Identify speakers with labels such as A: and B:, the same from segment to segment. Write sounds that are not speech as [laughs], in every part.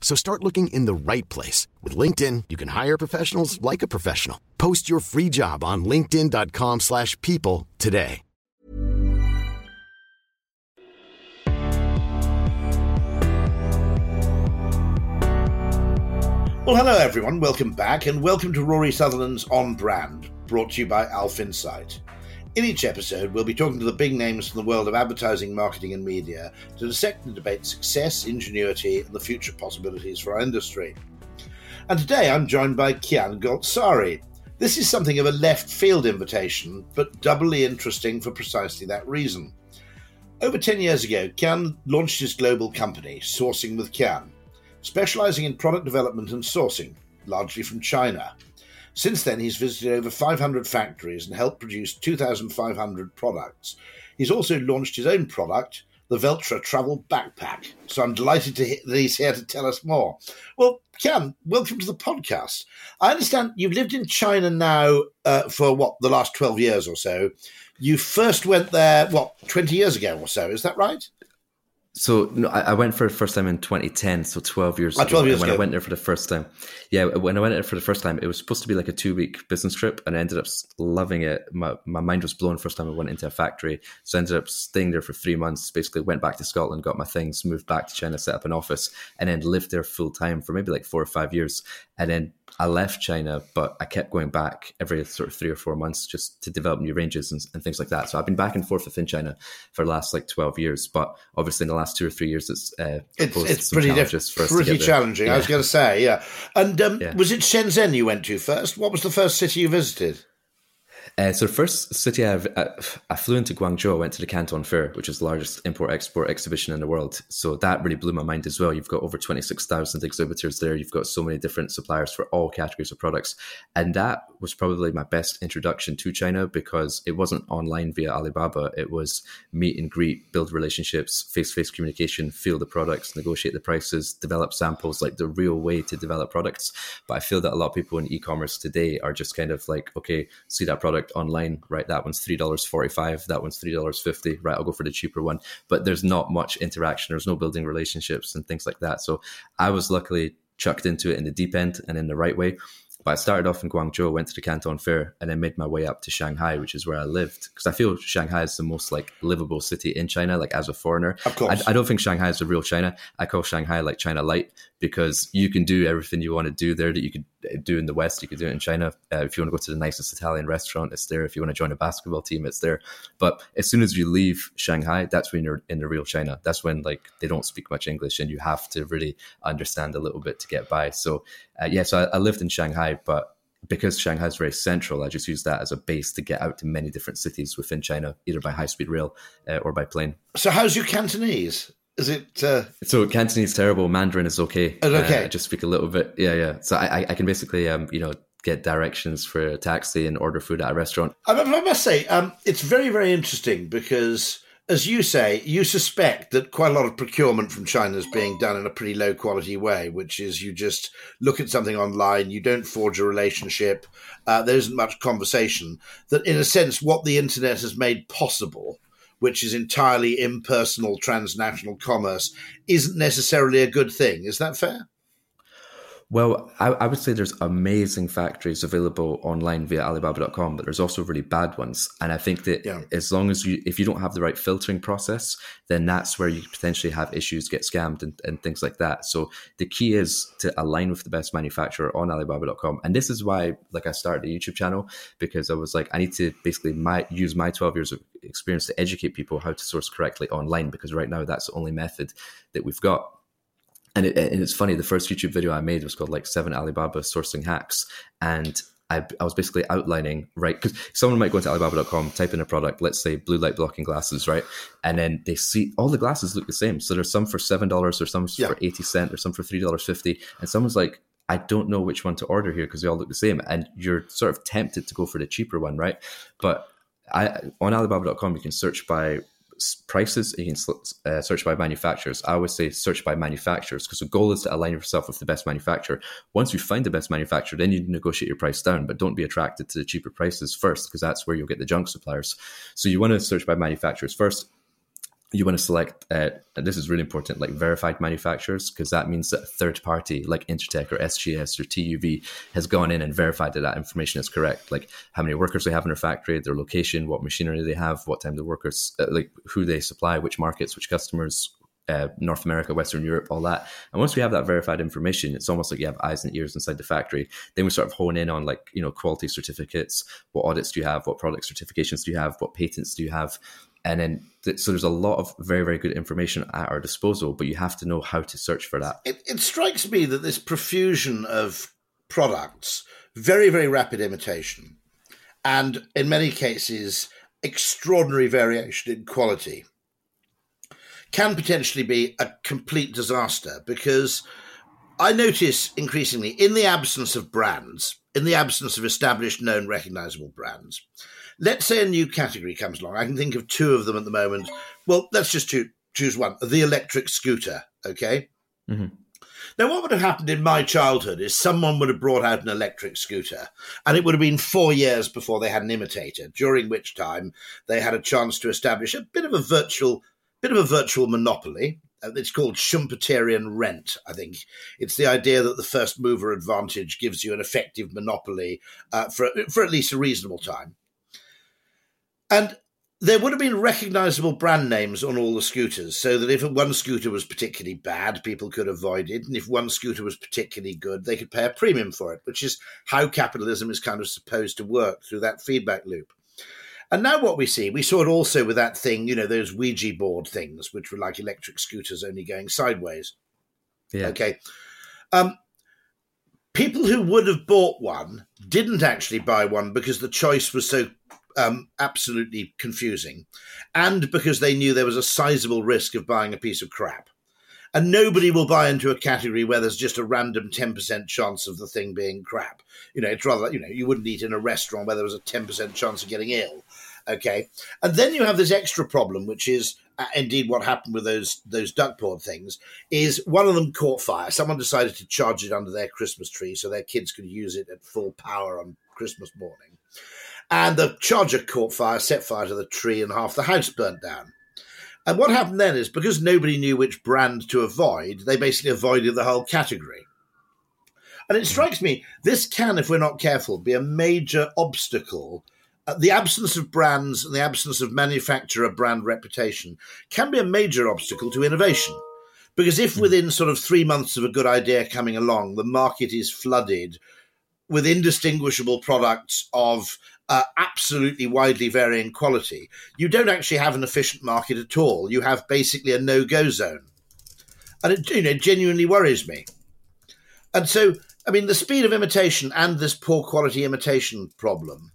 A: So start looking in the right place. With LinkedIn, you can hire professionals like a professional. Post your free job on linkedin.com slash people today.
B: Well, hello everyone, welcome back, and welcome to Rory Sutherland's On Brand, brought to you by Alf Insight. In each episode, we'll be talking to the big names from the world of advertising, marketing, and media to dissect and debate success, ingenuity, and the future possibilities for our industry. And today I'm joined by Kian Golzari. This is something of a left field invitation, but doubly interesting for precisely that reason. Over 10 years ago, Kian launched his global company, Sourcing with Kian, specializing in product development and sourcing, largely from China. Since then, he's visited over 500 factories and helped produce 2,500 products. He's also launched his own product, the Veltra Travel Backpack. So I'm delighted to that he's here to tell us more. Well, Kian, welcome to the podcast. I understand you've lived in China now uh, for what, the last 12 years or so. You first went there, what, 20 years ago or so, is that right?
C: So no, I, I, went for the first time in 2010, so 12 years
B: oh, 12
C: ago.
B: Years
C: when
B: ago.
C: I went there for the first time, yeah, when I went there for the first time, it was supposed to be like a two week business trip, and I ended up loving it. My my mind was blown first time I went into a factory, so I ended up staying there for three months. Basically, went back to Scotland, got my things, moved back to China, set up an office, and then lived there full time for maybe like four or five years, and then I left China, but I kept going back every sort of three or four months just to develop new ranges and, and, things like that. So I've been back and forth within China for the last like 12 years. But obviously, in the last two or three years, it's uh,
B: it's, it's pretty diff- pretty challenging. Yeah. I was going to say, yeah. And um, yeah. was it Shenzhen you went to first? What was the first city you visited?
C: Uh, so the first city I've, I flew into Guangzhou, I went to the Canton Fair, which is the largest import-export exhibition in the world. So that really blew my mind as well. You've got over 26,000 exhibitors there. You've got so many different suppliers for all categories of products. And that was probably my best introduction to China because it wasn't online via Alibaba. It was meet and greet, build relationships, face-to-face communication, feel the products, negotiate the prices, develop samples, like the real way to develop products. But I feel that a lot of people in e-commerce today are just kind of like, okay, see that product product online, right? That one's three dollars forty five. That one's three dollars fifty. Right, I'll go for the cheaper one. But there's not much interaction. There's no building relationships and things like that. So I was luckily chucked into it in the deep end and in the right way. But I started off in Guangzhou, went to the Canton Fair, and then made my way up to Shanghai, which is where I lived. Because I feel Shanghai is the most like livable city in China, like as a foreigner.
B: Of course.
C: I, I don't think Shanghai is the real China. I call Shanghai like China light because you can do everything you want to do there that you could do in the West. You could do it in China. Uh, if you want to go to the nicest Italian restaurant, it's there. If you want to join a basketball team, it's there. But as soon as you leave Shanghai, that's when you're in the real China. That's when like they don't speak much English and you have to really understand a little bit to get by. So uh, yeah, so I, I lived in Shanghai, but because Shanghai is very central, I just use that as a base to get out to many different cities within China, either by high speed rail uh, or by plane.
B: So, how's your Cantonese? Is it uh...
C: so? Cantonese terrible. Mandarin is okay.
B: Oh, okay,
C: uh, I just speak a little bit. Yeah, yeah. So I, I can basically, um, you know, get directions for a taxi and order food at a restaurant.
B: I, I must say, um, it's very, very interesting because as you say, you suspect that quite a lot of procurement from China is being done in a pretty low quality way, which is you just look at something online, you don't forge a relationship, uh, there isn't much conversation. That, in a sense, what the internet has made possible, which is entirely impersonal transnational commerce, isn't necessarily a good thing. Is that fair?
C: Well, I, I, would say there's amazing factories available online via Alibaba.com, but there's also really bad ones. And I think that yeah. as long as you, if you don't have the right filtering process, then that's where you potentially have issues, get scammed, and, and things like that. So the key is to align with the best manufacturer on Alibaba.com. And this is why, like, I started a YouTube channel because I was like, I need to basically my, use my 12 years of experience to educate people how to source correctly online because right now that's the only method that we've got and, it, and it's funny the first youtube video i made was called like seven alibaba sourcing hacks and I, I was basically outlining right because someone might go into alibaba.com type in a product let's say blue light blocking glasses right and then they see all the glasses look the same so there's some for seven dollars or some yeah. for 80 cent or some for three dollars 50 and someone's like I don't know which one to order here because they all look the same. And you're sort of tempted to go for the cheaper one, right? But I, on Alibaba.com, you can search by prices. You can uh, search by manufacturers. I always say search by manufacturers because the goal is to align yourself with the best manufacturer. Once you find the best manufacturer, then you negotiate your price down, but don't be attracted to the cheaper prices first because that's where you'll get the junk suppliers. So you want to search by manufacturers first you want to select uh, this is really important like verified manufacturers because that means that a third party like intertek or sgs or tuv has gone in and verified that that information is correct like how many workers they have in their factory their location what machinery they have what time the workers uh, like who they supply which markets which customers uh, North America, Western Europe, all that. And once we have that verified information, it's almost like you have eyes and ears inside the factory. Then we sort of hone in on like, you know, quality certificates. What audits do you have? What product certifications do you have? What patents do you have? And then so there's a lot of very very good information at our disposal but you have to know how to search for that.
B: It, it strikes me that this profusion of products very very rapid imitation and in many cases extraordinary variation in quality can potentially be a complete disaster because i notice increasingly in the absence of brands in the absence of established known recognizable brands let's say a new category comes along. I can think of two of them at the moment. Well, let's just choose one the electric scooter. Okay. Mm-hmm. Now, what would have happened in my childhood is someone would have brought out an electric scooter, and it would have been four years before they had an imitator, during which time they had a chance to establish a bit of a virtual, bit of a virtual monopoly. Uh, it's called Schumpeterian rent. I think it's the idea that the first mover advantage gives you an effective monopoly uh, for for at least a reasonable time. And there would have been recognizable brand names on all the scooters so that if one scooter was particularly bad, people could avoid it. And if one scooter was particularly good, they could pay a premium for it, which is how capitalism is kind of supposed to work through that feedback loop. And now what we see, we saw it also with that thing, you know, those Ouija board things, which were like electric scooters only going sideways. Yeah. Okay. Um, people who would have bought one didn't actually buy one because the choice was so um, absolutely confusing, and because they knew there was a sizable risk of buying a piece of crap. And nobody will buy into a category where there's just a random 10% chance of the thing being crap. You know, it's rather, you know, you wouldn't eat in a restaurant where there was a 10% chance of getting ill. Okay. And then you have this extra problem, which is uh, indeed what happened with those those duckboard things is one of them caught fire. Someone decided to charge it under their Christmas tree so their kids could use it at full power on Christmas morning and the charger caught fire, set fire to the tree, and half the house burnt down. And what happened then is because nobody knew which brand to avoid, they basically avoided the whole category. And it strikes me this can, if we're not careful, be a major obstacle. Uh, the absence of brands and the absence of manufacturer brand reputation can be a major obstacle to innovation. Because if hmm. within sort of three months of a good idea coming along, the market is flooded with indistinguishable products of uh, absolutely widely varying quality, you don't actually have an efficient market at all. You have basically a no go zone. And it you know, genuinely worries me. And so, I mean, the speed of imitation and this poor quality imitation problem,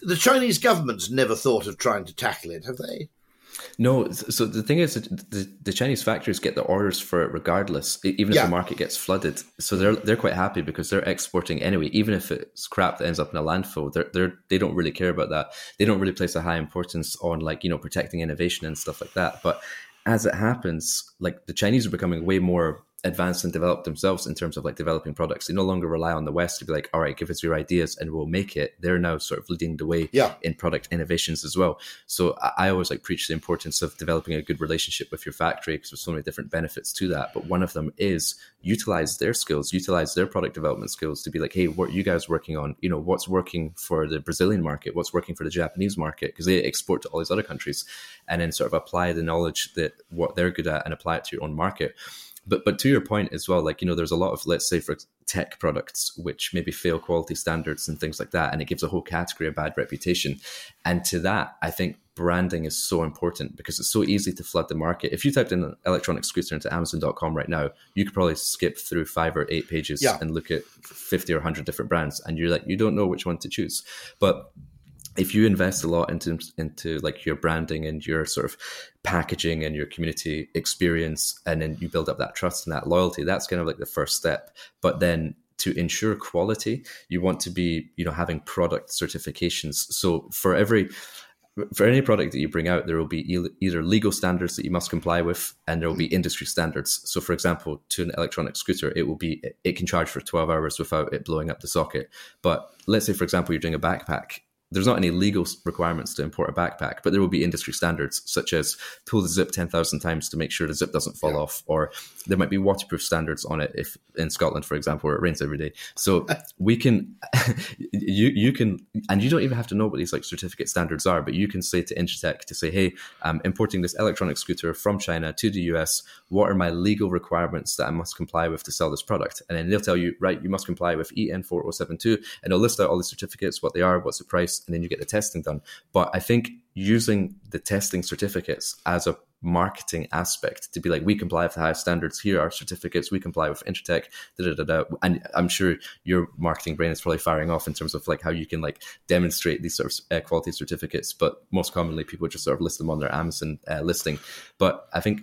B: the Chinese government's never thought of trying to tackle it, have they?
C: No, so the thing is, the, the Chinese factories get the orders for it regardless, even if yeah. the market gets flooded. So they're they're quite happy because they're exporting anyway, even if it's crap that ends up in a landfill. They're they're they don't really care about that. They don't really place a high importance on like you know protecting innovation and stuff like that. But as it happens, like the Chinese are becoming way more advanced and developed themselves in terms of like developing products. They no longer rely on the West to be like, all right, give us your ideas and we'll make it. They're now sort of leading the way
B: yeah.
C: in product innovations as well. So I, I always like preach the importance of developing a good relationship with your factory because there's so many different benefits to that. But one of them is utilize their skills, utilize their product development skills to be like, hey, what are you guys working on? You know, what's working for the Brazilian market? What's working for the Japanese market? Because they export to all these other countries, and then sort of apply the knowledge that what they're good at and apply it to your own market but but to your point as well like you know there's a lot of let's say for tech products which maybe fail quality standards and things like that and it gives a whole category a bad reputation. And to that i think branding is so important because it's so easy to flood the market. If you typed in an electronic scooter into amazon.com right now you could probably skip through five or eight pages
B: yeah.
C: and look at 50 or 100 different brands and you're like you don't know which one to choose. But if you invest a lot into into like your branding and your sort of packaging and your community experience and then you build up that trust and that loyalty that's kind of like the first step but then to ensure quality you want to be you know having product certifications so for every for any product that you bring out, there will be either legal standards that you must comply with, and there will be mm-hmm. industry standards. So, for example, to an electronic scooter, it will be it can charge for twelve hours without it blowing up the socket. But let's say, for example, you're doing a backpack, there's not any legal requirements to import a backpack, but there will be industry standards such as pull the zip 10,000 times to make sure the zip doesn't fall yeah. off, or there might be waterproof standards on it if in Scotland, for example, where it rains every day. So [laughs] we can, [laughs] you you can, and you don't even have to know what these like certificate standards are, but you can say to Intertek to say, hey, I'm importing this electronic scooter from China to the US. What are my legal requirements that I must comply with to sell this product? And then they'll tell you, right, you must comply with EN 4072, and they'll list out all the certificates, what they are, what's the price, and then you get the testing done. But I think using the testing certificates as a marketing aspect to be like we comply with the highest standards. Here are certificates. We comply with Intertek da, da, da, da. and i'm sure your marketing brain is probably firing off in terms of like how you can like demonstrate these sort of uh, quality certificates. But most commonly people just sort of list them on their amazon uh, listing. But i think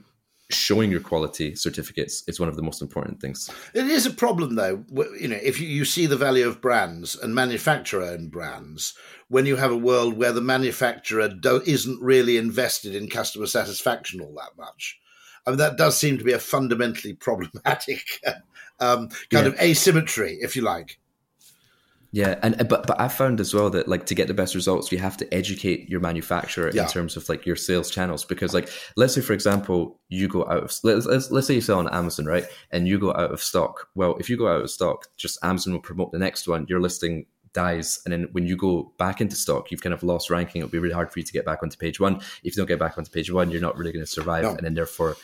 C: showing your quality certificates is one of the most important things.
B: It is a problem, though. You know, if you see the value of brands and manufacturer-owned brands, when you have a world where the manufacturer isn't really invested in customer satisfaction all that much, I mean, that does seem to be a fundamentally [laughs] problematic um, kind yeah. of asymmetry, if you like.
C: Yeah, and but but I found as well that like to get the best results, you have to educate your manufacturer yeah. in terms of like your sales channels. Because like let's say for example, you go out of let's, let's let's say you sell on Amazon, right? And you go out of stock. Well, if you go out of stock, just Amazon will promote the next one. Your listing dies, and then when you go back into stock, you've kind of lost ranking. It'll be really hard for you to get back onto page one. If you don't get back onto page one, you're not really going to survive, no. and then therefore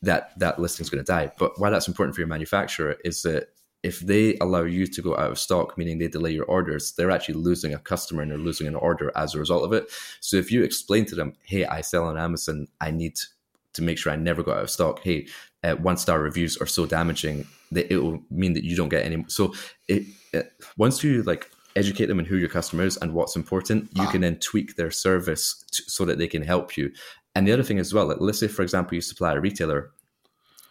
C: that that listing's going to die. But why that's important for your manufacturer is that if they allow you to go out of stock, meaning they delay your orders, they're actually losing a customer and they're losing an order as a result of it. So if you explain to them, hey, I sell on Amazon, I need to make sure I never go out of stock. Hey, uh, one star reviews are so damaging that it will mean that you don't get any. So it, it, once you like educate them on who your customer is and what's important, you ah. can then tweak their service to, so that they can help you. And the other thing as well, like, let's say for example you supply a retailer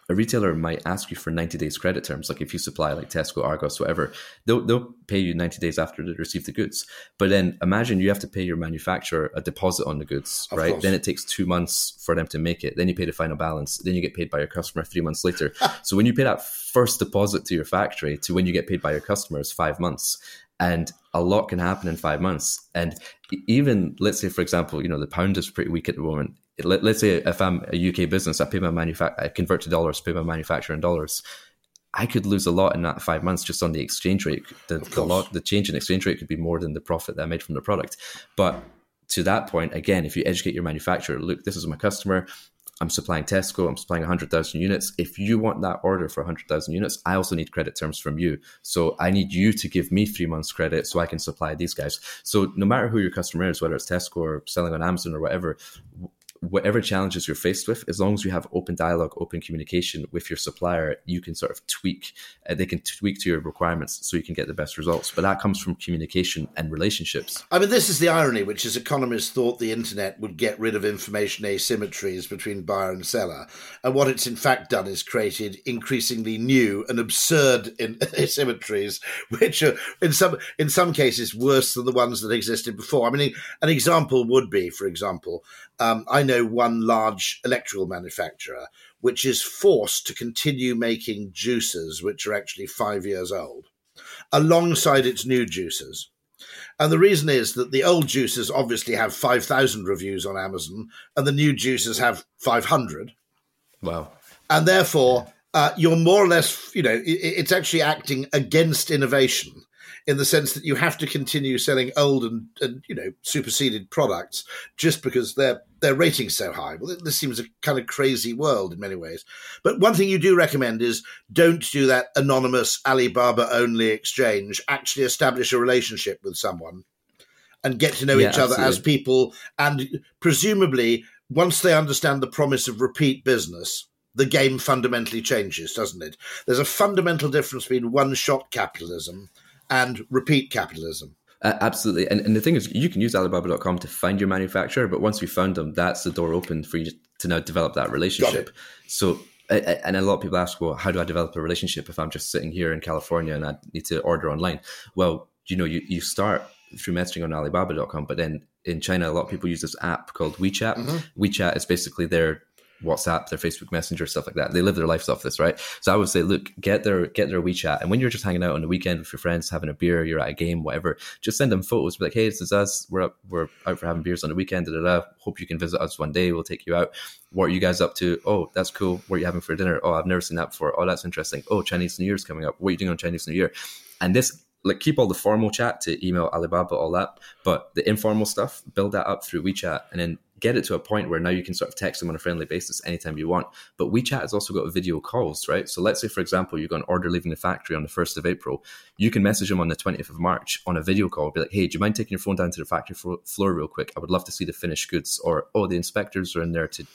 C: a retailer might ask you for 90 days credit terms. Like if you supply like Tesco, Argos, whatever, they'll, they'll pay you 90 days after they receive the goods. But then imagine you have to pay your manufacturer a deposit on the goods, of right? Course. Then it takes two months for them to make it. Then you pay the final balance. Then you get paid by your customer three months later. [laughs] so when you pay that first deposit to your factory to when you get paid by your customers, five months. And a lot can happen in five months. And even let's say, for example, you know, the pound is pretty weak at the moment let, us say if I'm a UK business, I pay my manufac- I convert to dollars, pay my manufacturer in dollars. I could lose a lot in that five months just on the exchange rate. The, the lot, the change in exchange rate could be more than the profit that I made from the product. But to that point, again, if you educate your manufacturer, look, this is my customer. I'm supplying Tesco. I'm supplying 100,000 units. If you want that order for 100,000 units, I also need credit terms from you. So I need you to give me three months credit so I can supply these guys. So no matter who your customer is, whether it's Tesco or selling on Amazon or whatever, whatever challenges you're faced with, as long as you have open dialogue, open communication with your supplier, you can sort of tweak, uh, they can tweak to your requirements so you can get the best results. But that comes from communication and relationships.
B: I mean, this is the irony, which is economists thought the internet would get rid of information asymmetries between buyer and seller. And what it's in fact done is created increasingly new and absurd [laughs] asymmetries, which are in some, in some cases worse than the ones that existed before. I mean, an example would be, for example, um, I know one large electrical manufacturer which is forced to continue making juicers which are actually five years old alongside its new juicers. And the reason is that the old juicers obviously have 5,000 reviews on Amazon and the new juicers have 500.
C: Wow.
B: And therefore, uh, you're more or less, you know, it, it's actually acting against innovation in the sense that you have to continue selling old and, and you know superseded products just because their their rating's so high. Well, this seems a kind of crazy world in many ways. But one thing you do recommend is don't do that anonymous Alibaba only exchange. Actually, establish a relationship with someone and get to know yeah, each absolutely. other as people, and presumably once they understand the promise of repeat business the game fundamentally changes, doesn't it? There's a fundamental difference between one shot capitalism and repeat capitalism.
C: Uh, absolutely. And, and the thing is, you can use Alibaba.com to find your manufacturer, but once you found them, that's the door open for you to now develop that relationship. So, and a lot of people ask, well, how do I develop a relationship if I'm just sitting here in California and I need to order online? Well, you know, you, you start through messaging on Alibaba.com, but then in China, a lot of people use this app called WeChat. Mm-hmm. WeChat is basically their WhatsApp, their Facebook Messenger, stuff like that. They live their lives off this, right? So I would say, look, get their get their WeChat, and when you're just hanging out on the weekend with your friends, having a beer, you're at a game, whatever, just send them photos. Be like, hey, this is us. We're up, we're out for having beers on the weekend. Da, da, da. Hope you can visit us one day. We'll take you out. What are you guys up to? Oh, that's cool. What are you having for dinner? Oh, I've never seen that before. Oh, that's interesting. Oh, Chinese New Year's coming up. What are you doing on Chinese New Year? And this like keep all the formal chat to email Alibaba, all that, but the informal stuff, build that up through WeChat, and then get it to a point where now you can sort of text them on a friendly basis anytime you want. But WeChat has also got video calls, right? So let's say, for example, you've got an order leaving the factory on the 1st of April. You can message them on the 20th of March on a video call, be like, hey, do you mind taking your phone down to the factory floor real quick? I would love to see the finished goods. Or, oh, the inspectors are in there to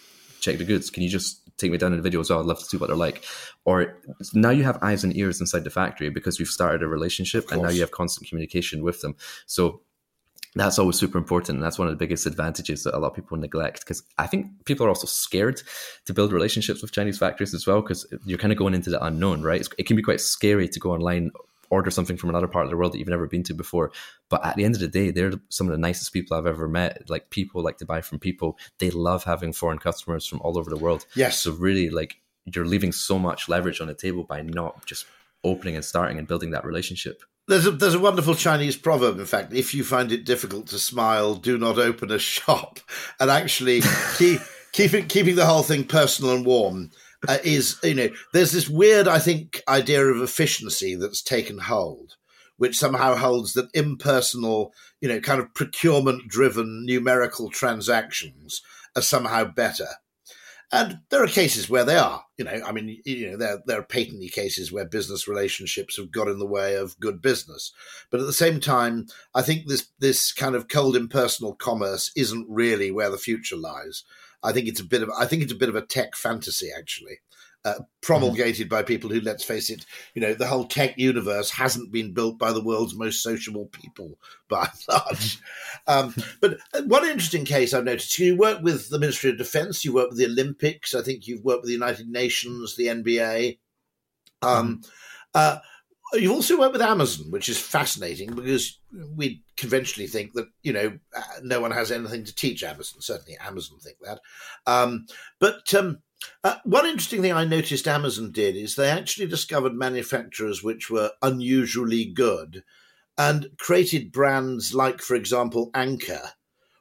C: check the goods. Can you just take me down in the video as well? I'd love to see what they're like. Or now you have eyes and ears inside the factory because we've started a relationship and now you have constant communication with them. So that's always super important. And that's one of the biggest advantages that a lot of people neglect because I think people are also scared to build relationships with Chinese factories as well because you're kind of going into the unknown, right? it can be quite scary to go online, order something from another part of the world that you've never been to before. But at the end of the day, they're some of the nicest people I've ever met. Like people like to buy from people. They love having foreign customers from all over the world.
B: Yes.
C: So really, like you're leaving so much leverage on the table by not just opening and starting and building that relationship.
B: There's a there's a wonderful Chinese proverb. In fact, if you find it difficult to smile, do not open a shop. And actually, [laughs] keep keeping keeping the whole thing personal and warm uh, is you know there's this weird I think idea of efficiency that's taken hold, which somehow holds that impersonal you know kind of procurement driven numerical transactions are somehow better. And there are cases where they are. You know, I mean, you know, there there are patently cases where business relationships have got in the way of good business. But at the same time, I think this this kind of cold impersonal commerce isn't really where the future lies. I think it's a bit of I think it's a bit of a tech fantasy actually uh, promulgated mm. by people who, let's face it, you know, the whole tech universe hasn't been built by the world's most sociable people by and [laughs] large. Um, but uh, one interesting case I've noticed you work with the Ministry of Defense, you work with the Olympics, I think you've worked with the United Nations, the NBA. Um, mm. uh, You've also worked with Amazon, which is fascinating because we conventionally think that you know uh, no one has anything to teach Amazon. Certainly, Amazon think that. Um, but um, uh, one interesting thing I noticed Amazon did is they actually discovered manufacturers which were unusually good and created brands like, for example, Anker,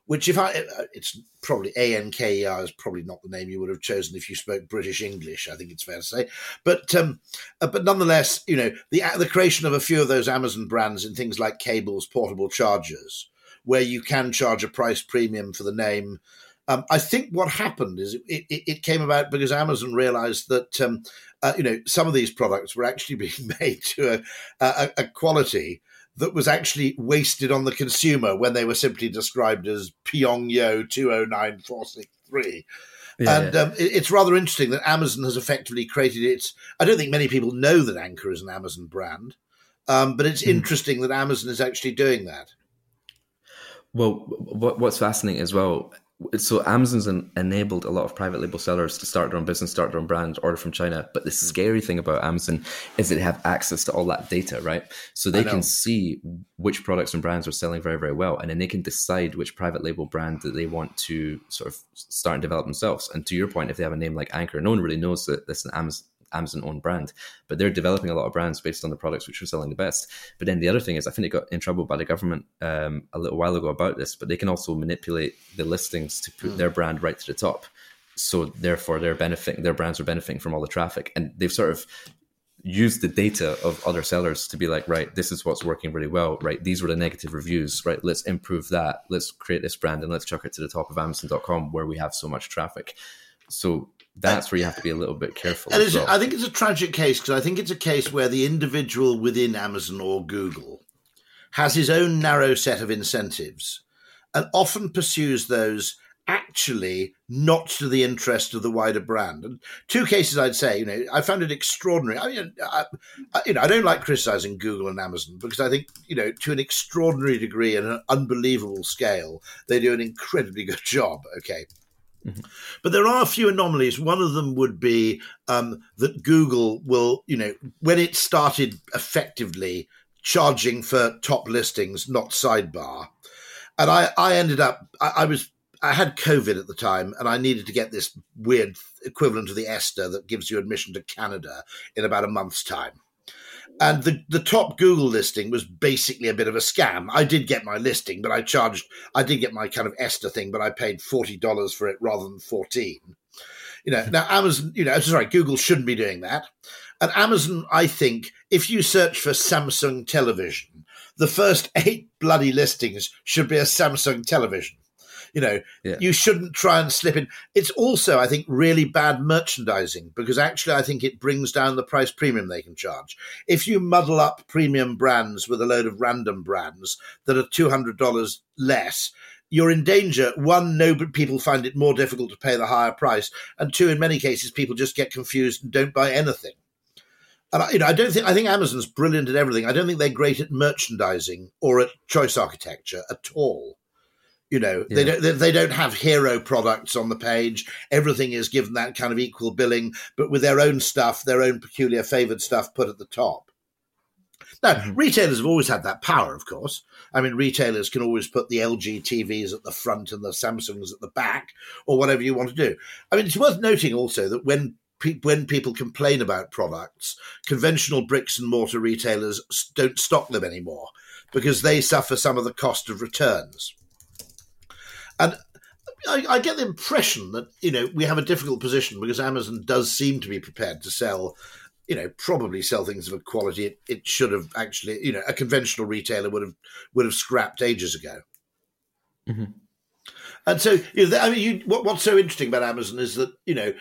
B: which if I, uh, it's probably A N K E R is probably not the name you would have chosen if you spoke British English. I think it's fair to say, but um, uh, but nonetheless, you know, the the creation of a few of those Amazon brands in things like cables, portable chargers, where you can charge a price premium for the name um, I think what happened is it, it, it, came about because Amazon realized that um, uh, you know some of these products were actually [laughs] being made to a, a, a, quality that was actually wasted on the consumer when they were simply described as Pyongyo two oh nine four six three. Yeah, and yeah. Um, it, it's rather interesting that Amazon has effectively created its. I don't think many people know that Anker is an Amazon brand, um, but it's mm. interesting that Amazon is actually doing that.
C: Well, what, what's fascinating as well so Amazon's enabled a lot of private label sellers to start their own business, start their own brand, order from China. But the mm. scary thing about Amazon is that they have access to all that data, right? So they can see which products and brands are selling very, very well, and then they can decide which private label brand that they want to sort of start and develop themselves. And to your point, if they have a name like Anker, no one really knows that this is an Amazon Amazon owned brand, but they're developing a lot of brands based on the products which are selling the best. But then the other thing is, I think it got in trouble by the government um, a little while ago about this, but they can also manipulate the listings to put mm. their brand right to the top. So therefore, they're benefiting. Their brands are benefiting from all the traffic, and they've sort of used the data of other sellers to be like, right, this is what's working really well. Right, these were the negative reviews. Right, let's improve that. Let's create this brand and let's chuck it to the top of Amazon.com where we have so much traffic. So that's where you have to be a little bit careful.
B: Well. I think it's a tragic case because I think it's a case where the individual within Amazon or Google has his own narrow set of incentives and often pursues those actually not to the interest of the wider brand. And two cases I'd say, you know, I found it extraordinary. I mean, I, you know, I don't like criticizing Google and Amazon because I think, you know, to an extraordinary degree and an unbelievable scale, they do an incredibly good job. Okay. Mm-hmm. But there are a few anomalies. One of them would be um, that Google will, you know, when it started effectively charging for top listings, not sidebar. And I, I ended up, I, I was, I had COVID at the time and I needed to get this weird equivalent of the ESTA that gives you admission to Canada in about a month's time. And the, the top Google listing was basically a bit of a scam. I did get my listing, but I charged, I did get my kind of ESTA thing, but I paid $40 for it rather than 14 You know, now Amazon, you know, sorry, Google shouldn't be doing that. And Amazon, I think, if you search for Samsung television, the first [laughs] eight bloody listings should be a Samsung television. You know, yeah. you shouldn't try and slip in. It's also, I think, really bad merchandising because actually, I think it brings down the price premium they can charge. If you muddle up premium brands with a load of random brands that are two hundred dollars less, you're in danger. One, no, but people find it more difficult to pay the higher price, and two, in many cases, people just get confused and don't buy anything. And I, you know, I don't think I think Amazon's brilliant at everything. I don't think they're great at merchandising or at choice architecture at all. You know, yeah. they don't they don't have hero products on the page. Everything is given that kind of equal billing, but with their own stuff, their own peculiar favored stuff put at the top. Now, mm-hmm. retailers have always had that power, of course. I mean, retailers can always put the LG TVs at the front and the Samsungs at the back, or whatever you want to do. I mean, it's worth noting also that when when people complain about products, conventional bricks and mortar retailers don't stock them anymore because they suffer some of the cost of returns. And I, I, get the impression that you know we have a difficult position because Amazon does seem to be prepared to sell, you know, probably sell things of a quality it, it should have actually, you know, a conventional retailer would have would have scrapped ages ago. Mm-hmm. And so, you know, I mean, you, what, what's so interesting about Amazon is that you know,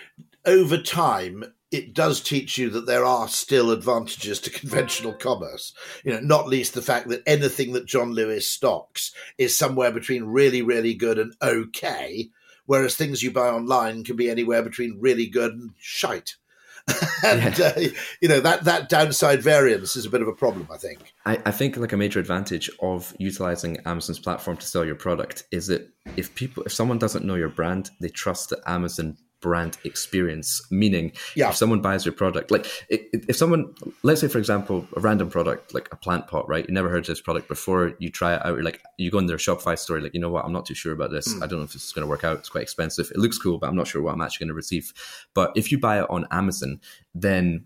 B: over time, it does teach you that there are still advantages to conventional commerce. You know, not least the fact that anything that John Lewis stocks is somewhere between really, really good and okay, whereas things you buy online can be anywhere between really good and shite. [laughs] and yeah. uh, you know that that downside variance is a bit of a problem i think
C: I, I think like a major advantage of utilizing amazon's platform to sell your product is that if people if someone doesn't know your brand they trust that amazon brand experience. Meaning, yeah. if someone buys your product, like if someone, let's say for example, a random product like a plant pot, right? You never heard of this product before. You try it out. You're like, you go in their Shopify store, like, you know what? I'm not too sure about this. Mm. I don't know if this is going to work out. It's quite expensive. It looks cool, but I'm not sure what I'm actually going to receive. But if you buy it on Amazon, then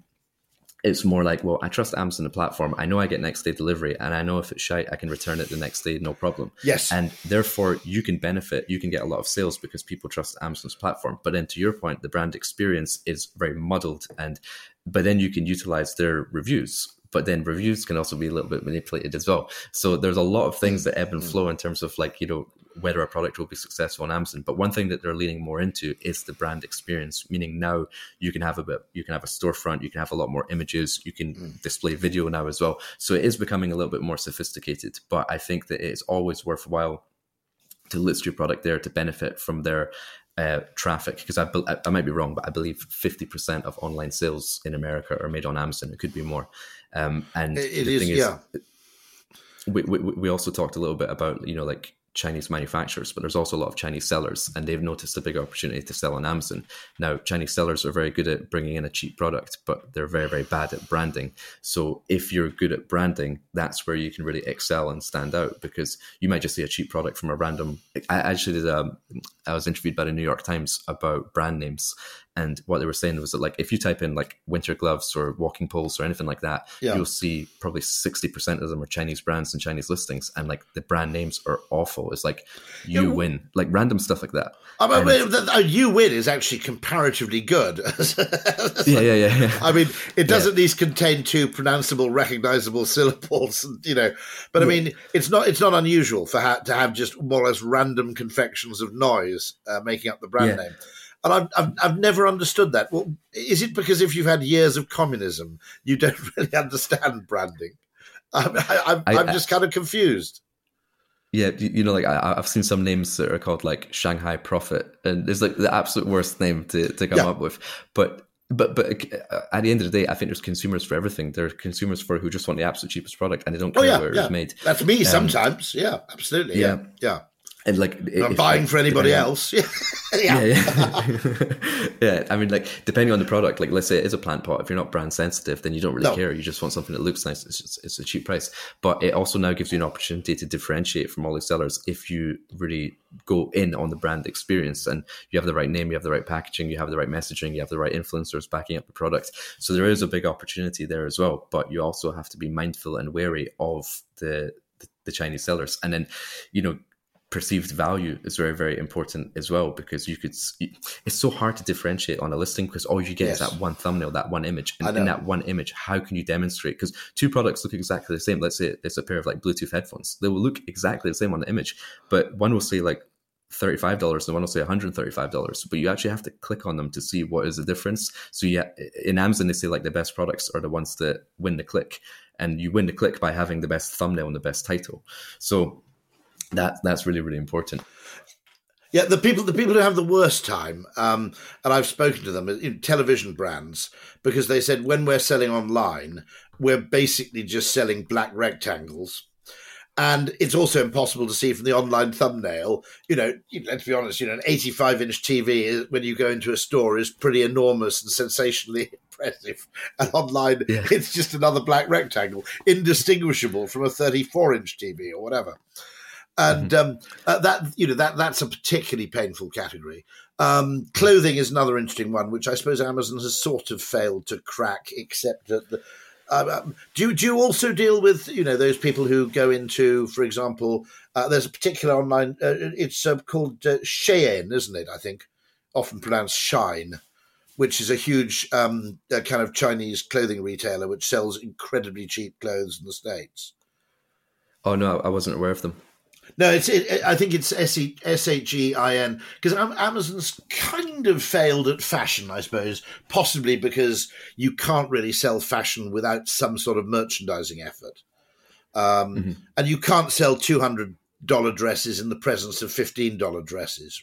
C: it's more like, well, I trust Amazon the platform. I know I get next day delivery, and I know if it's shite, I can return it the next day, no problem.
B: Yes,
C: and therefore you can benefit. You can get a lot of sales because people trust Amazon's platform. But then, to your point, the brand experience is very muddled, and but then you can utilize their reviews but then reviews can also be a little bit manipulated as well. So there's a lot of things that ebb and mm. flow in terms of like, you know, whether a product will be successful on Amazon. But one thing that they're leaning more into is the brand experience, meaning now you can have a bit, you can have a storefront, you can have a lot more images, you can mm. display video now as well. So it is becoming a little bit more sophisticated. But I think that it's always worthwhile to list your product there to benefit from their uh, traffic because I, I might be wrong, but I believe 50% of online sales in America are made on Amazon. It could be more. Um, and
B: it, it is, is, yeah.
C: We, we, we also talked a little bit about, you know, like Chinese manufacturers, but there's also a lot of Chinese sellers, and they've noticed a big opportunity to sell on Amazon. Now, Chinese sellers are very good at bringing in a cheap product, but they're very, very bad at branding. So, if you're good at branding, that's where you can really excel and stand out because you might just see a cheap product from a random. I actually did. Um, I was interviewed by the New York Times about brand names, and what they were saying was that like if you type in like winter gloves or walking poles or anything like that, yeah. you'll see probably sixty percent of them are Chinese brands and Chinese listings, and like the brand names are awful. It's like you yeah, win, like random stuff like that.
B: I mean, and, the, the, you win is actually comparatively good. [laughs]
C: yeah, yeah, yeah, yeah,
B: I mean, it doesn't yeah. least contain two pronounceable, recognizable [laughs] syllables, you know. But I mean, it's not it's not unusual for ha- to have just more or less random confections of noise uh, making up the brand name. And I've, I've, I've, never understood that. Well, is it because if you've had years of communism, you don't [laughs] really understand branding? I'm, I, am just kind of confused.
C: Yeah, you know, like I, have seen some names that are called like Shanghai Profit, and it's like the absolute worst name to, to come yeah. up with. But but but uh, at the end of the day, I think there's consumers for everything. There are consumers for who just want the absolute cheapest product, and they don't oh, care oh, yeah, where yeah. it's made.
B: That's me um, sometimes. Yeah, absolutely. Yeah, yeah
C: and like
B: not buying like, for anybody else. [laughs] yeah,
C: yeah, yeah. [laughs] yeah. I mean, like depending on the product, like let's say it is a plant pot. If you're not brand sensitive, then you don't really no. care. You just want something that looks nice. It's just, it's a cheap price, but it also now gives you an opportunity to differentiate from all the sellers if you really go in on the brand experience and you have the right name, you have the right packaging, you have the right messaging, you have the right influencers backing up the product. So there is a big opportunity there as well, but you also have to be mindful and wary of the the Chinese sellers. And then, you know, perceived value is very very important as well because you could it's so hard to differentiate on a listing because all you get yes. is that one thumbnail that one image and in that one image how can you demonstrate? Because two products look exactly the same. Let's say it's a pair of like bluetooth headphones. They will look exactly the same on the image but one will say like $35 and one will say $135 but you actually have to click on them to see what is the difference. So yeah in amazon they say like the best products are the ones that win the click and you win the click by having the best thumbnail and the best title. So that that's really really important.
B: Yeah, the people the people who have the worst time, um, and I've spoken to them, you know, television brands, because they said when we're selling online, we're basically just selling black rectangles. And it's also impossible to see from the online thumbnail. You know, let's be honest. You know, an 85 inch TV when you go into a store is pretty enormous and sensationally [laughs] impressive. And online, yeah. it's just another black rectangle, indistinguishable from a 34 inch TV or whatever and mm-hmm. um, uh, that you know that that's a particularly painful category. Um, clothing is another interesting one, which I suppose Amazon has sort of failed to crack, except that the. Uh, um, do you, do you also deal with you know those people who go into, for example, uh, there's a particular online. Uh, it's uh, called uh, Shein, isn't it? I think often pronounced Shine, which is a huge um, kind of Chinese clothing retailer which sells incredibly cheap clothes in the states.
C: Oh no, I wasn't aware of them.
B: No, it's. It, I think it's S H E I N because Amazon's kind of failed at fashion, I suppose, possibly because you can't really sell fashion without some sort of merchandising effort, um, mm-hmm. and you can't sell two hundred dollar dresses in the presence of fifteen dollar dresses.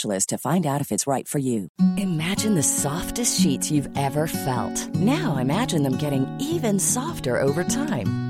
D: specialist to find out if it's right for you. Imagine the softest sheets you've ever felt. Now imagine them getting even softer over time.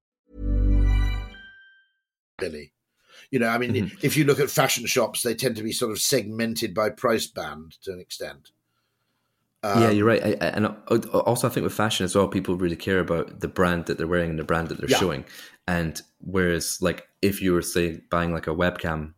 B: Billy. You know, I mean,
C: Mhm.
B: if you look at fashion shops, they tend to be sort of segmented by price band to an extent.
C: yeah,
B: Um,
C: you're right. I, I, and also, I think with fashion as well, people really care about the brand that they're wearing and the brand that they're
B: Yeah.
C: showing. And whereas, like, if you were say buying like a webcam,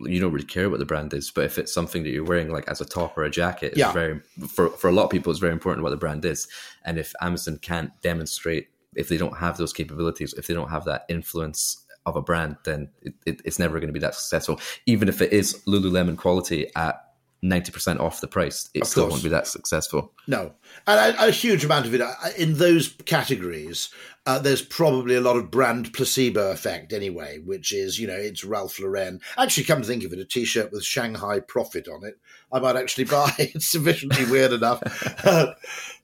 C: you don't really care what the brand is. But if it's something that you're wearing, like as a top or a jacket, it's
B: Yeah.
C: very for for a lot of people, it's very important what the brand is. And if Amazon can't demonstrate, if they don't have those capabilities, if they don't have that influence of a brand, then it, it, it's never going to be that successful. Even if it is Lululemon quality at ninety percent off the price, it
B: Of
C: still
B: course.
C: won't be that successful.
B: No, and a, a huge amount of it uh, in those categories. Uh, there's probably a lot of brand placebo effect anyway, which is you know it's Ralph Lauren. Actually, come to think of it, a T-shirt with Shanghai Profit on it, I might actually [laughs] buy. it's sufficiently weird enough. [laughs]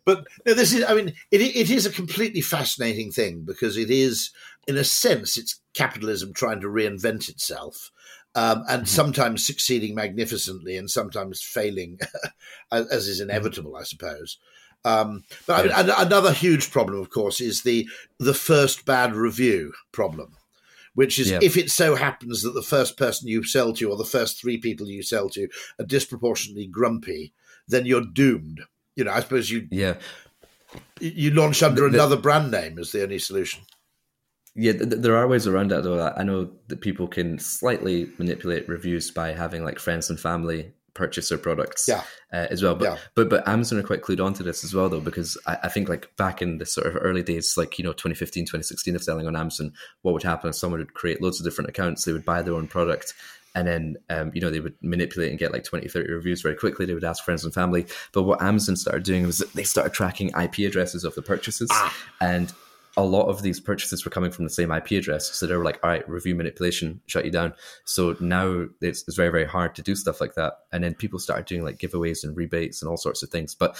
B: but no, this is, I mean, it, it is a completely fascinating thing because it is, in a sense, it's capitalism trying to reinvent itself. Um, and sometimes succeeding magnificently and sometimes failing, [laughs] as, as is inevitable, I suppose. Um, but
C: Yeah.
B: an- another huge problem, of course, is the the first bad review problem, which is
C: Yeah.
B: if it so happens that the first person you sell to or the first three people you sell to are disproportionately grumpy, then you're doomed. You know, I suppose you
C: Yeah,
B: you launch under
C: The- the-
B: another brand name is the only solution.
C: Yeah, th- th- there are ways around that though. I know that people can slightly manipulate reviews by having like friends and family purchase their products
B: Yeah.
C: uh, as well. But,
B: Yeah.
C: but but Amazon are quite clued onto this as well though, because I, I think like back in the sort of early days, like you know 2015, 2016 of selling on Amazon, what would happen is someone would create loads of different accounts, they would buy their own product. And then, um, you know, they would manipulate and get like 20, 30 reviews very quickly. They would ask friends and family. But what Amazon started doing was that they started tracking IP addresses of the purchases. And a lot of these purchases were coming from the same IP address. So they were like, all right, review manipulation, shut you down. So now it's, it's very, very hard to do stuff like that. And then people started doing like giveaways and rebates and all sorts of things. But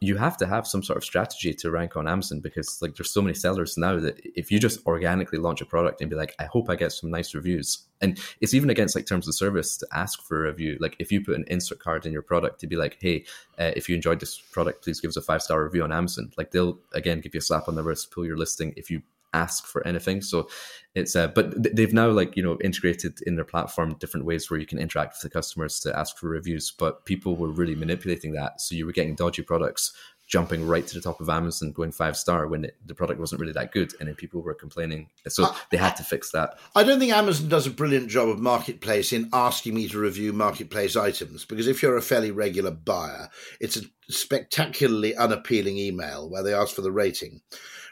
C: you have to have some sort of strategy to rank on Amazon because like there's so many sellers now that if you just organically launch a product and be like, I hope I get some nice reviews. And it's even against like terms of service to ask for a review. Like if you put an insert card in your product to be like, hey, uh, if you enjoyed this product, please give us a five star review on Amazon. Like they'll again give you a slap on the wrist, pull your listing if you ask for anything. So it's uh, but they've now like you know integrated in their platform different ways where you can interact with the customers to ask for reviews. But people were really manipulating that, so you were getting dodgy products jumping right to the top of Amazon, going five star when it, the product wasn't really that good, and then people were complaining. So they had to fix that.
B: I don't think Amazon does a brilliant job of marketplace in asking me to review marketplace items because if you're a fairly regular buyer, it's a spectacularly unappealing email where they ask for the rating,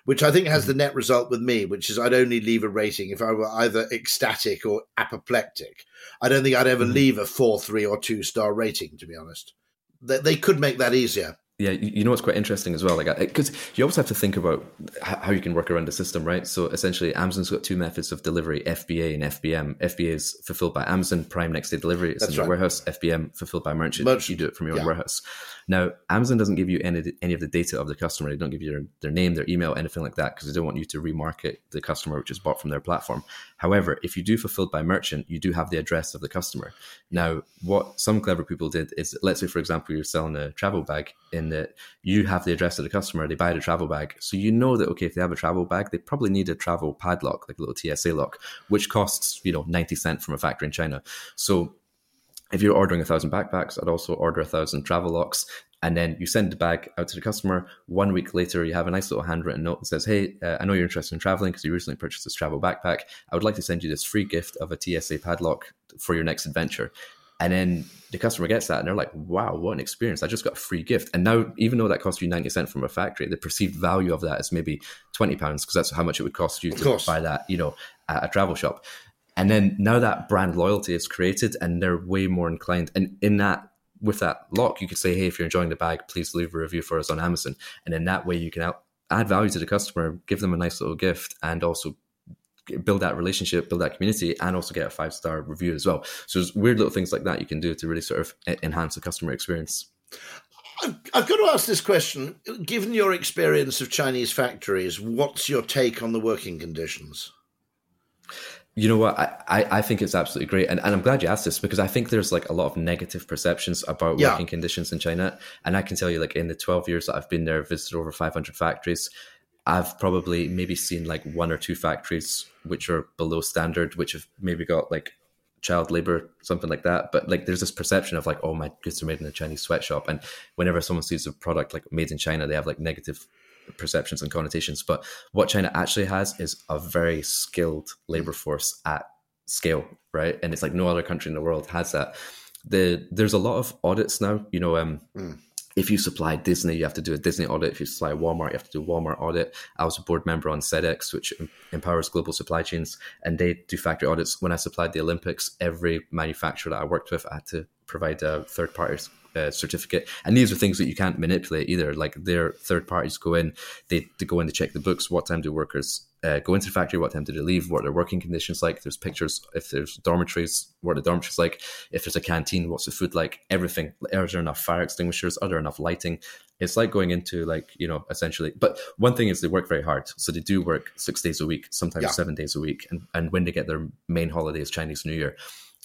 B: which I think has hmm. the net result with me, which is I'd only leave a rating if I were either ecstatic or apoplectic. I don't think I'd ever hmm. leave a four, three, or two star rating, to be honest. They, they could make that easier.
C: Yeah, you know what's quite interesting as well, like because you always have to think about how you can work around the system, right? So essentially, Amazon's got two methods of delivery: FBA and FBM. FBA is fulfilled by Amazon Prime Next Day Delivery; it's
B: That's
C: in your warehouse. FBM fulfilled by merchant.
B: Merchant,
C: You do it from your
B: yeah.
C: own warehouse. Now, Amazon doesn't give you any any of the data of the customer. They don't give you their, their name, their email, anything like that, because they don't want you to remarket the customer which is bought from their platform. However, if you do fulfilled by merchant, you do have the address of the customer. Now, what some clever people did is, let's say, for example, you're selling a travel bag, in that you have the address of the customer, they buy the travel bag, so you know that okay, if they have a travel bag, they probably need a travel padlock, like a little TSA lock, which costs you know ninety cent from a factory in China. So if you're ordering a thousand backpacks, I'd also order a thousand travel locks. and then you send the bag out to the customer. One week later, you have a nice little handwritten note that says, "Hey, uh, I know you're interested in traveling because you recently purchased this travel backpack. I would like to send you this free gift of a TSA padlock for your next adventure." And then the customer gets that and they're like, wow, what an experience. I just got a free gift. And now, even though that cost you 90 cents from a factory, the perceived value of that is maybe 20 pounds because that's how much it would cost you to buy that, you know, at a travel shop. And then now that brand loyalty is created and they're way more inclined. And in that with that lock, you could say, hey, if you're enjoying the bag, please leave a review for us on Amazon. And in that way, you can add value to the customer, give them a nice little gift, and also build that relationship, build that community, and also get a five star review as well. So there's weird little things like that you can do to really sort of enhance the customer experience.
B: I've got to ask this question. Given your experience of Chinese factories, what's your take on the working conditions?
C: You know what? I, I think it's absolutely great. And, and I'm glad you asked this because I think there's like a lot of negative perceptions about yeah. working conditions in China. And I can tell you, like, in the 12 years that I've been there, visited over 500 factories, I've probably maybe seen like one or two factories which are below standard, which have maybe got like child labor, something like that. But like, there's this perception of like, oh, my goods are made in a Chinese sweatshop. And whenever someone sees a product like made in China, they have like negative perceptions and connotations. But what China actually has is a very skilled labor force at scale, right? And it's like no other country in the world has that. The there's a lot of audits now. You know, um, mm. if you supply Disney, you have to do a Disney audit. If you supply Walmart, you have to do a Walmart audit. I was a board member on Sedex, which empowers global supply chains, and they do factory audits. When I supplied the Olympics, every manufacturer that I worked with, I had to provide a third party uh, certificate. And these are things that you can't manipulate either. Like their third parties go in, they, they go in to check the books. What time do workers uh, go into the factory? What time do they leave? What are their working conditions like? There's pictures. If there's dormitories, what are the dormitories like? If there's a canteen, what's the food like? Everything. Are there enough fire extinguishers? Are there enough lighting? It's like going into like you know essentially. But one thing is they work very hard, so they do work six days a week, sometimes yeah. seven days a week, and and when they get their main holiday is Chinese New Year.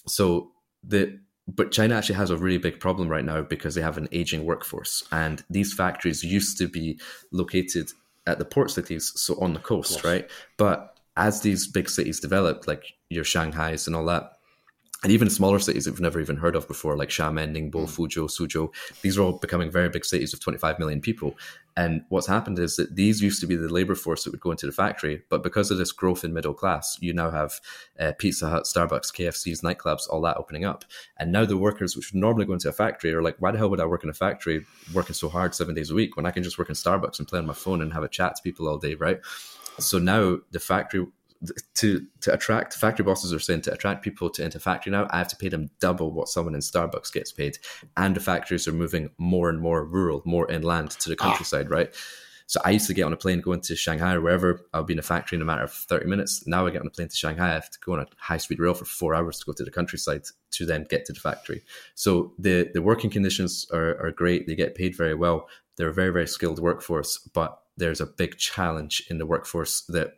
C: So the but China actually has a really big problem right now because they have an aging workforce, and these factories used to be located at the port cities, so on the coast, right? But as these big cities developed, like your Shanghai's and all that, and even smaller cities that we've never even heard of before, like Xiamen, Ningbo, mm. Fuzhou, Suzhou, these are all becoming very big cities of 25 million people. And what's happened is that these used to be the labor force that would go into the factory, but because of this growth in middle class, you now have uh, Pizza Hut, Starbucks, KFCs, nightclubs, all that opening up. And now the workers, which would normally go into a factory, are like, why the hell would I work in a factory working so hard seven days a week when I can just work in Starbucks and play on my phone and have a chat to people all day, right? So now the factory to to attract factory bosses are saying to attract people to into factory now, I have to pay them double what someone in Starbucks gets paid. And the factories are moving more and more rural, more inland to the ah. countryside, ah. right? So I used to get on a plane going to Shanghai or wherever. I'll be in a factory in a matter of 30 minutes. Now I get on a plane to Shanghai. I have to go on a high speed rail for four hours to go to the countryside to then get to the factory. So the, the working conditions are, are great. They get paid very well. They're a very, very skilled workforce, but there's a big challenge in the workforce that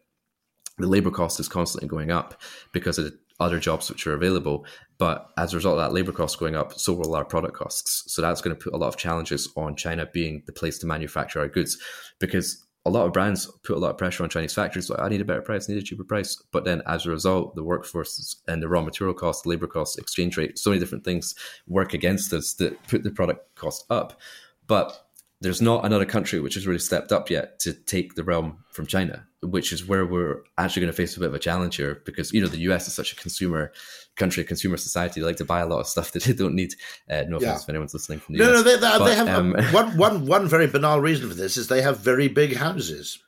C: the labor cost is constantly going up because of the other jobs which are available. But as a result of that labor cost going up, so will our product costs. So that's going to put a lot of challenges on China being the place to manufacture our goods because a lot of brands put a lot of pressure on Chinese factories. Like, I need a better price, I need a cheaper price. But then as a result, the workforce and the raw material cost, labor costs, exchange rate, so many different things work against us that put the product cost up. But there's not another country which has really stepped up yet to take the realm from China, which is where we're actually going to face a bit of a challenge here because you know the US is such a consumer country, consumer society. They like to buy a lot of stuff that they don't need. Uh, no offense yeah. if anyone's listening from the
B: no,
C: US.
B: No, they, they, but, they have um, one, one, one very banal reason for this is they have very big houses.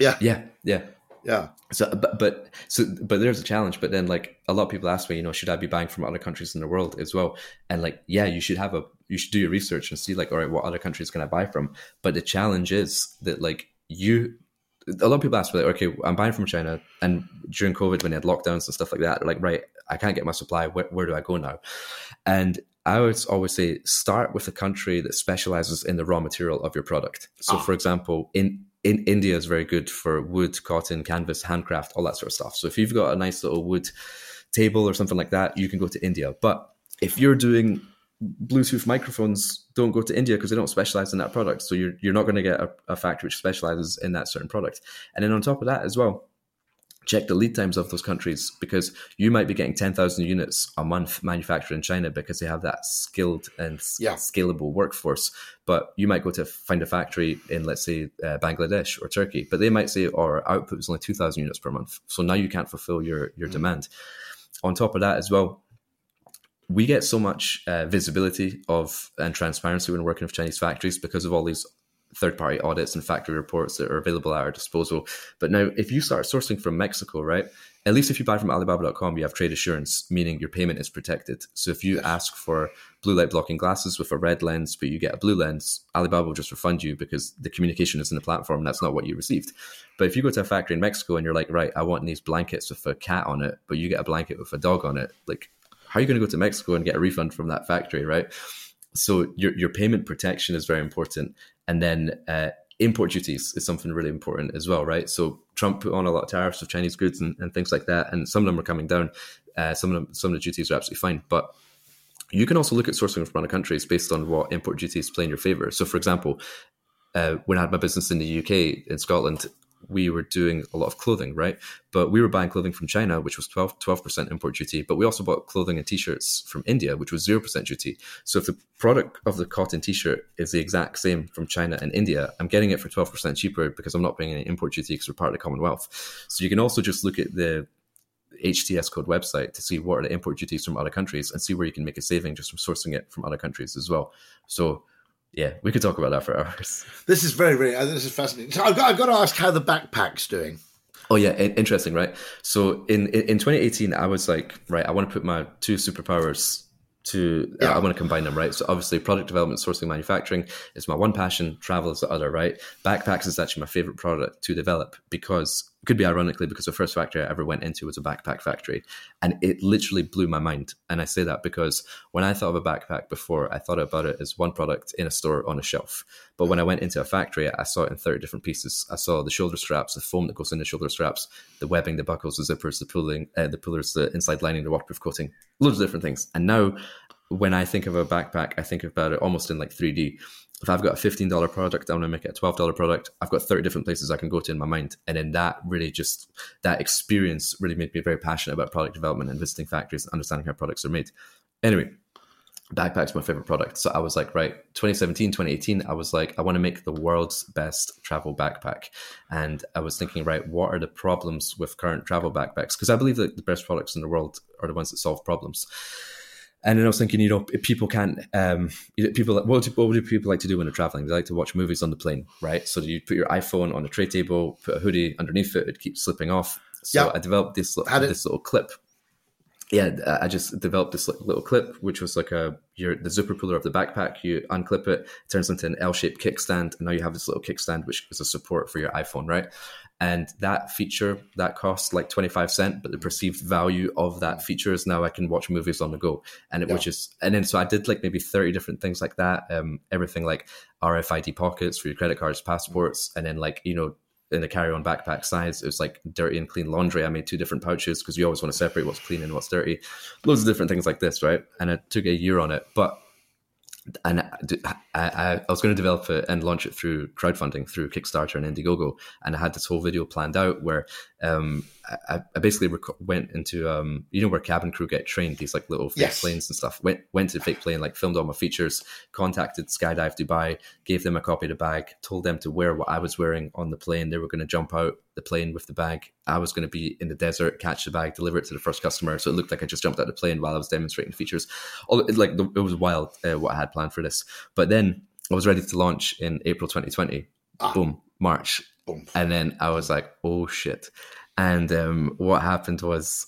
B: Yeah,
C: yeah, yeah.
B: Yeah.
C: So, but, but, so, but there's a challenge. But then, like, a lot of people ask me, you know, should I be buying from other countries in the world as well? And like, yeah, you should have a, you should do your research and see, like, all right, what other countries can I buy from? But the challenge is that, like, you, a lot of people ask me, like, okay, I'm buying from China, and during COVID when they had lockdowns and stuff like that, like, right, I can't get my supply. Where, where do I go now? And I would always say start with a country that specializes in the raw material of your product. So, oh. for example, in in India is very good for wood, cotton, canvas, handcraft, all that sort of stuff. So if you've got a nice little wood table or something like that, you can go to India. But if you're doing Bluetooth microphones, don't go to India because they don't specialize in that product. So you're you're not going to get a, a factory which specializes in that certain product. And then on top of that as well, check the lead times of those countries because you might be getting 10,000 units a month manufactured in China because they have that skilled and yeah. scalable workforce. But you might go to find a factory in, let's say, uh, Bangladesh or Turkey, but they might say our output is only 2,000 units per month. So now you can't fulfill your, your mm. demand. On top of that, as well, we get so much uh, visibility of and transparency when working with Chinese factories because of all these third party audits and factory reports that are available at our disposal. But now, if you start sourcing from Mexico, right, at least if you buy from Alibaba.com, you have trade assurance, meaning your payment is protected. So if you ask for blue light blocking glasses with a red lens, but you get a blue lens, Alibaba will just refund you because the communication is in the platform. That's not what you received. But if you go to a factory in Mexico and you're like, right, I want these blankets with a cat on it, but you get a blanket with a dog on it, like, how are you going to go to Mexico and get a refund from that factory, right? So your your payment protection is very important, and then uh, import duties is something really important as well, right? So Trump put on a lot of tariffs of Chinese goods and, and things like that, and some of them are coming down. Uh, some of them, some of the duties are absolutely fine, but you can also look at sourcing from other countries based on what import duties play in your favor. So, for example, uh, when I had my business in the UK in Scotland, we were doing a lot of clothing, right? But we were buying clothing from China, which was 12, percent import duty. But we also bought clothing and t shirts from India, which was 0% duty. So if the product of the cotton t shirt is the exact same from China and India, I'm getting it for 12% cheaper because I'm not paying any import duty because we're part of the Commonwealth. So you can also just look at the HTS code website to see what are the import duties from other countries and see where you can make a saving just from sourcing it from other countries as well. So yeah, we could talk about that for hours. [laughs]
B: This is very, very. Uh, this is fascinating. So I've got, I've got to ask how the backpack's doing.
C: Oh yeah, interesting, right? So in in 2018, I was like, right, I want to put my two superpowers to yeah. I want to combine them, right? So obviously product development, sourcing, manufacturing is my one passion, travel is the other, right? Backpacks is actually my favorite product to develop because could be ironically because the first factory I ever went into was a backpack factory and it literally blew my mind. And I say that because when I thought of a backpack before, I thought about it as one product in a store on a shelf. But when I went into a factory, I saw it in 30 different pieces. I saw the shoulder straps, the foam that goes in the shoulder straps, the webbing, the buckles, the zippers, the pulling, uh, the pullers, the inside lining, the waterproof coating, loads of different things. And now when I think of a backpack, I think about it almost in like 3D. If I've got a $15 product, I want to make it a $12 product. I've got 30 different places I can go to in my mind. And then that really just, that experience really made me very passionate about product development and visiting factories and understanding how products are made. Anyway, backpack's my favorite product. So I was like, right, 2017, 2018, I was like, I want to make the world's best travel backpack. And I was thinking, right, what are the problems with current travel backpacks? Because I believe that the best products in the world are the ones that solve problems. And then I was thinking, you know, people can't, um, people, what do, what do people like to do when they're traveling? They like to watch movies on the plane, right? So you put your iPhone on a tray table, put a hoodie underneath it, it keeps slipping off. So. I developed this, this little clip yeah, I just developed this little clip, which was like a your the zipper puller of the backpack. You unclip it, it turns into an L-shaped kickstand, and now you have this little kickstand, which is a support for your iPhone, right? And that feature that costs like twenty five cent, but the perceived value of that feature is now I can watch movies on the go, and it yeah. which is and then so I did like maybe thirty different things like that, um, everything like RFID pockets for your credit cards, passports, and then like you know in the carry-on backpack size. It was like dirty and clean laundry. I made two different pouches because you always want to separate what's clean and what's dirty. Loads of different things like this, right? And it took a year on it, but and I, I, I, was going to develop it and launch it through crowdfunding through Kickstarter and Indiegogo, and I had this whole video planned out where um, I, I, basically rec- went into um, you know where cabin crew get trained these like little fake yes. planes and stuff. Went went to fake plane, like filmed all my features, contacted Skydive Dubai, gave them a copy of the bag, told them to wear what I was wearing on the plane. They were going to jump out the plane with the bag. I was going to be in the desert, catch the bag, deliver it to the first customer. So it looked like I just jumped out of the plane while I was demonstrating features. All like it was wild uh, what I had planned for this. But then I was ready to launch in April 2020. Ah. Boom, March. Boom. And then I was like, oh shit. And um, what happened was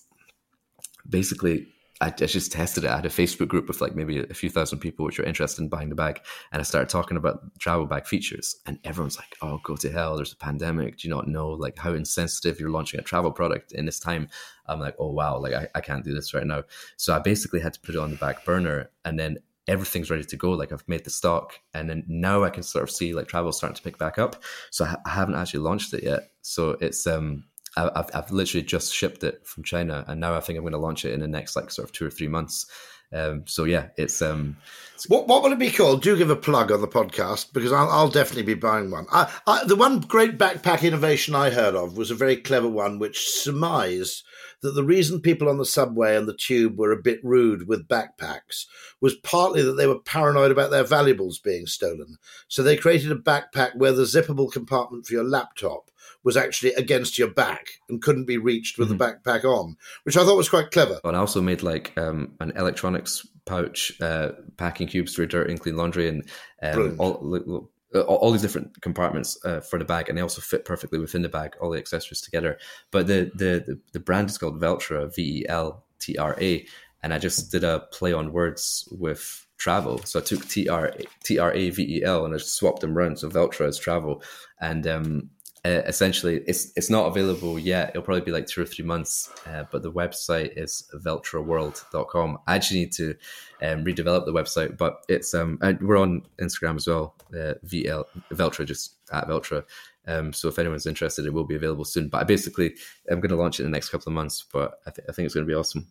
C: basically I, just tested it. I had a Facebook group with like maybe a few thousand people which were interested in buying the bag, and I started talking about travel bag features, and everyone's like, "Oh, go to hell! There's a pandemic. Do you not know like how insensitive you're launching a travel product in this time?" I'm like, "Oh wow! Like I, I can't do this right now." So I basically had to put it on the back burner, and then everything's ready to go. Like I've made the stock, and then now I can sort of see like travel starting to pick back up. So I haven't actually launched it yet. So it's um I've, I've literally just shipped it from China, and now I think I'm going to launch it in the next like sort of two or three months. Um, so yeah, it's um,
B: what what will it be called? Do give a plug on the podcast because I'll, I'll definitely be buying one. I, I, the one great backpack innovation I heard of was a very clever one, which surmised that the reason people on the subway and the tube were a bit rude with backpacks was partly that they were paranoid about their valuables being stolen. So they created a backpack where the zippable compartment for your laptop was actually against your back and couldn't be reached with mm-hmm. the backpack on, which I thought was quite clever.
C: And I also made like um, an electronics pouch, uh, packing cubes for dirt and clean laundry, and um, all, all these different compartments uh, for the bag, and they also fit perfectly within the bag, all the accessories together. But the the the, the brand is called Veltra, V E L T R A, and I just did a play on words with travel. So I took T R T R A V E L and I just swapped them around. So Veltra is travel, and um, uh, essentially it's it's not available yet. It'll probably be like two or three months, uh, but the website is veltraworld.com. I actually need to um, redevelop the website, but it's um we're on Instagram as well. Uh, VL Veltra just at Veltra. Um, so if anyone's interested, it will be available soon. But I basically I'm going to launch it in the next couple of months. But I, th- I think it's going to be awesome.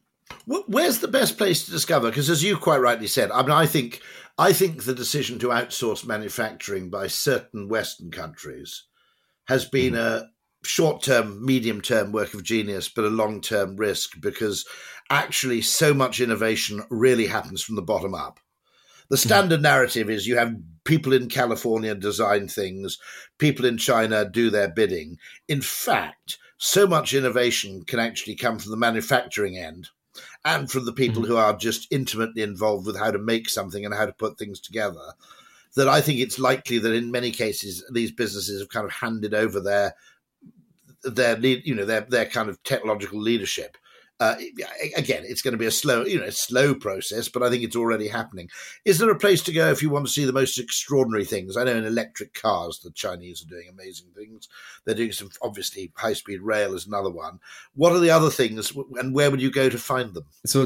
B: Where's the best place to discover? Because as you quite rightly said, I mean, I think I think the decision to outsource manufacturing by certain Western countries has been mm. a short term, medium term work of genius, but a long term risk because actually so much innovation really happens from the bottom up. The mm-hmm. standard narrative is you have people in California design things, people in China do their bidding. In fact, so much innovation can actually come from the manufacturing end and from the people mm-hmm. who are just intimately involved with how to make something and how to put things together that I think it's likely that in many cases these businesses have kind of handed over their their you know their their kind of technological leadership uh, again, it's going to be a slow, you know, a slow process, but I think it's already happening. Is there a place to go if you want to see the most extraordinary things? I know in electric cars, the Chinese are doing amazing things. They're doing some, obviously, high speed rail is another one. What are the other things, and where would you go to find them?
C: So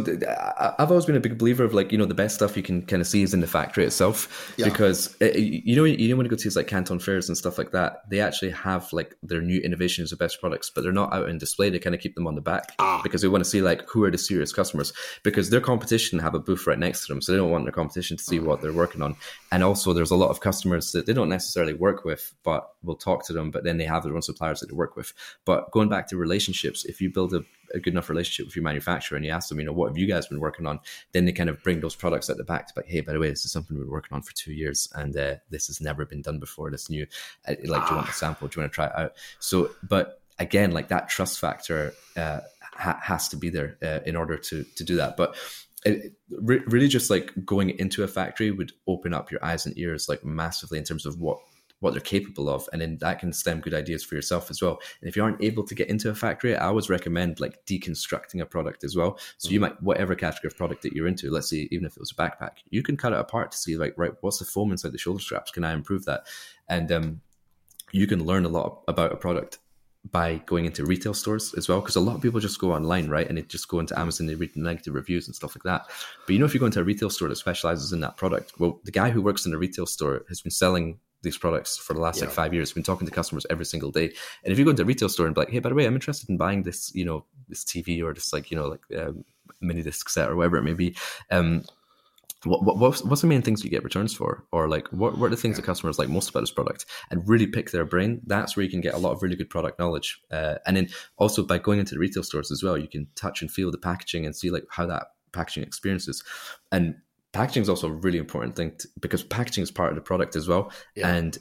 C: I've always been a big believer of like, you know, the best stuff you can kind of see is in the factory itself, yeah. because uh, you know, you know, when you go to like Canton fairs and stuff like that, they actually have like their new innovations, or best products, but they're not out in display. They kind of keep them on the back ah. because they want to see like who are the serious customers because their competition have a booth right next to them, so they don't want their competition to see what they're working on. And also, there's a lot of customers that they don't necessarily work with, but will talk to them. But then they have their own suppliers that they work with. But going back to relationships, if you build a a good enough relationship with your manufacturer and you ask them, you know, what have you guys been working on? Then they kind of bring those products at the back to like, hey, by the way, this is something we've been working on for two years and uh, this has never been done before. This new, uh, like, do you want a sample? Do you want to try it out? So, but again, like that trust factor uh, ha- has to be there uh, in order to to do that. But it, re- really, just like going into a factory would open up your eyes and ears like massively in terms of what what they're capable of. And then that can stem good ideas for yourself as well. And if you aren't able to get into a factory i always recommend like deconstructing a product as well. So you might whatever category of product that you're into let's say even if it was a backpack you can cut it apart to see like right what's the foam inside the shoulder straps? Can i improve that? And um, you can learn a lot about a product by going into retail stores as well because a lot of people just go online right and they just go into amazon they read negative reviews and stuff like that but you know if you go into a retail store that specializes in that product well the guy who works in a retail store has been selling these products for the last yeah. like five years been talking to customers every single day and if you go into a retail store and be like hey by the way i'm interested in buying this you know this tv or this like you know like um, mini disc set or whatever it may be um what, what what's, what's the main things you get returns for? Or like what, what are the things that customers like most about this product? And really pick their brain that's where you can get a lot of really good product knowledge. Uh, and then also by going into the retail stores as well you can touch and feel the packaging and see like how that packaging experiences and packaging is also a really important thing to, because packaging is part of the product as well. Yeah. and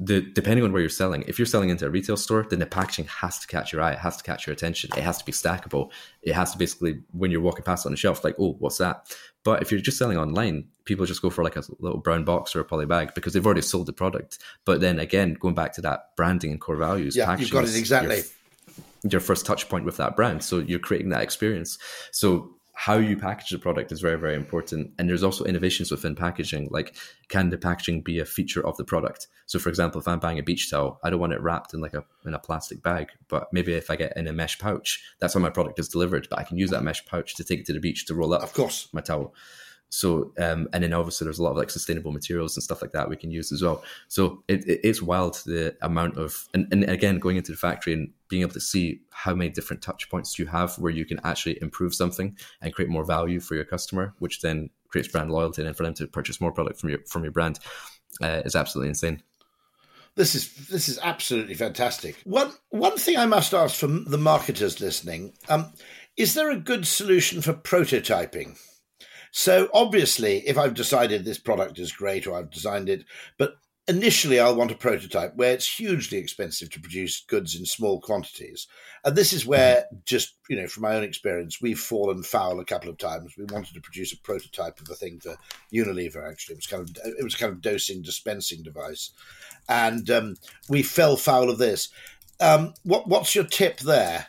C: the depending on where you're selling, if you're selling into a retail store, then the packaging has to catch your eye, it has to catch your attention, it has to be stackable. It has to basically when you're walking past on the shelf, like, oh, what's that? But if you're just selling online, people just go for like a little brown box or a poly bag because they've already sold the product. But then again, going back to that branding and core values,
B: yeah, you've got it exactly.
C: Your, your first touch point with that brand. So you're creating that experience. So how you package the product is very very important. And there's also innovations within packaging like can the packaging be a feature of the product? So for example if i'm buying a beach towel i don't want it wrapped in like a in a plastic bag but maybe if i get in a mesh pouch that's how my product is delivered but i can use that mesh pouch to take it to the beach to roll up
B: of course.
C: my towel So, um, and then obviously there's a lot of like sustainable materials and stuff like that we can use as well. So it, it, it's wild the amount of, and, and again, going into the factory and being able to see how many different touch points you have where you can actually improve something and create more value for your customer, which then creates brand loyalty and for them to purchase more product from your, from your brand uh, is absolutely insane.
B: This is this is absolutely fantastic. One one thing I must ask from the marketers listening: um, is there a good solution for prototyping? So obviously, if I've decided this product is great or I've designed it, but initially I'll want a prototype where it's hugely expensive to produce goods in small quantities. And this is where mm-hmm. just, you know, from my own experience, we've fallen foul a couple of times. We wanted to produce a prototype of a thing for Unilever actually. It was kind of it was kind of dosing dispensing device. And um, we fell foul of this. Um, what what's your tip there?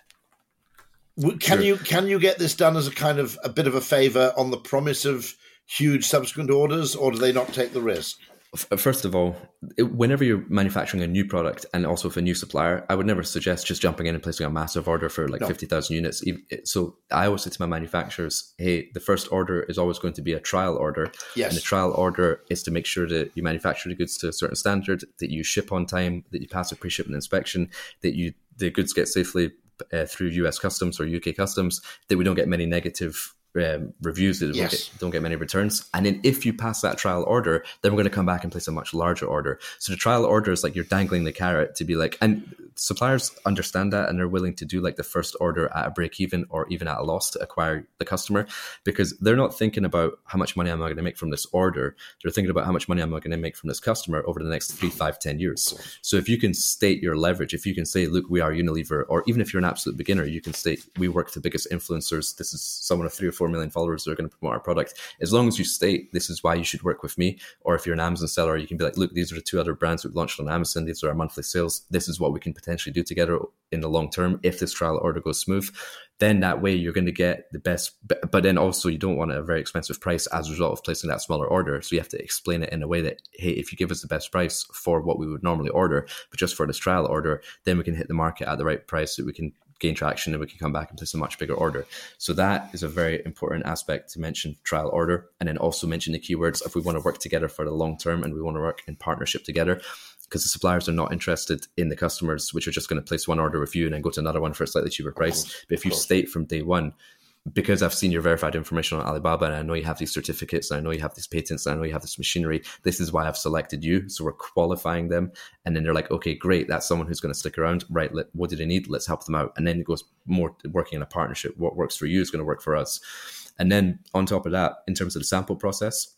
B: Can sure. you can you get this done as a kind of a bit of a favor on the promise of huge subsequent orders, or do they not take the risk?
C: First of all, whenever you're manufacturing a new product and also for a new supplier, I would never suggest just jumping in and placing a massive order for like no. 50,000 units. So I always say to my manufacturers, hey, the first order is always going to be a trial order.
B: Yes.
C: And the trial order is to make sure that you manufacture the goods to a certain standard, that you ship on time, that you pass a pre shipment inspection, that you the goods get safely uh, through US customs or UK customs, that we don't get many negative um, reviews that yes. don't, get, don't, get, many returns. And then if you pass that trial order, then we're going to come back and place a much larger order. So the trial order is like you're dangling the carrot to be like, and suppliers understand that and they're willing to do like the first order at a break even or even at a loss to acquire the customer because they're not thinking about how much money am I going to make from this order. They're thinking about how much money am I going to make from this customer over the next three, five, ten years. So if you can state your leverage, if you can say, look, we are Unilever, or even if you're an absolute beginner, you can state we work with the biggest influencers. This is someone of three or four million followers that are going to promote our product. As long as you state this is why you should work with me, or if you're an Amazon seller, you can be like, look, these are the two other brands we've launched on Amazon. These are our monthly sales. This is what we can potentially do together in the long term if this trial order goes smooth then that way you're going to get the best but then also you don't want a very expensive price as a result of placing that smaller order so you have to explain it in a way that hey if you give us the best price for what we would normally order but just for this trial order then we can hit the market at the right price so we can gain traction and we can come back and place a much bigger order. So that is a very important aspect to mention trial order and then also mention the keywords if we want to work together for the long term and we want to work in partnership together because the suppliers are not interested in the customers which are just going to place one order with you and then go to another one for a slightly cheaper price. But if you state from day one, because I've seen your verified information on Alibaba and I know you have these certificates and I know you have these patents and I know you have this machinery. This is why I've selected you. So we're qualifying them. And then they're like, okay, great. That's someone who's going to stick around. Right. Let, what do they need? Let's help them out. And then it goes more working in a partnership. What works for you is going to work for us. And then on top of that, in terms of the sample process,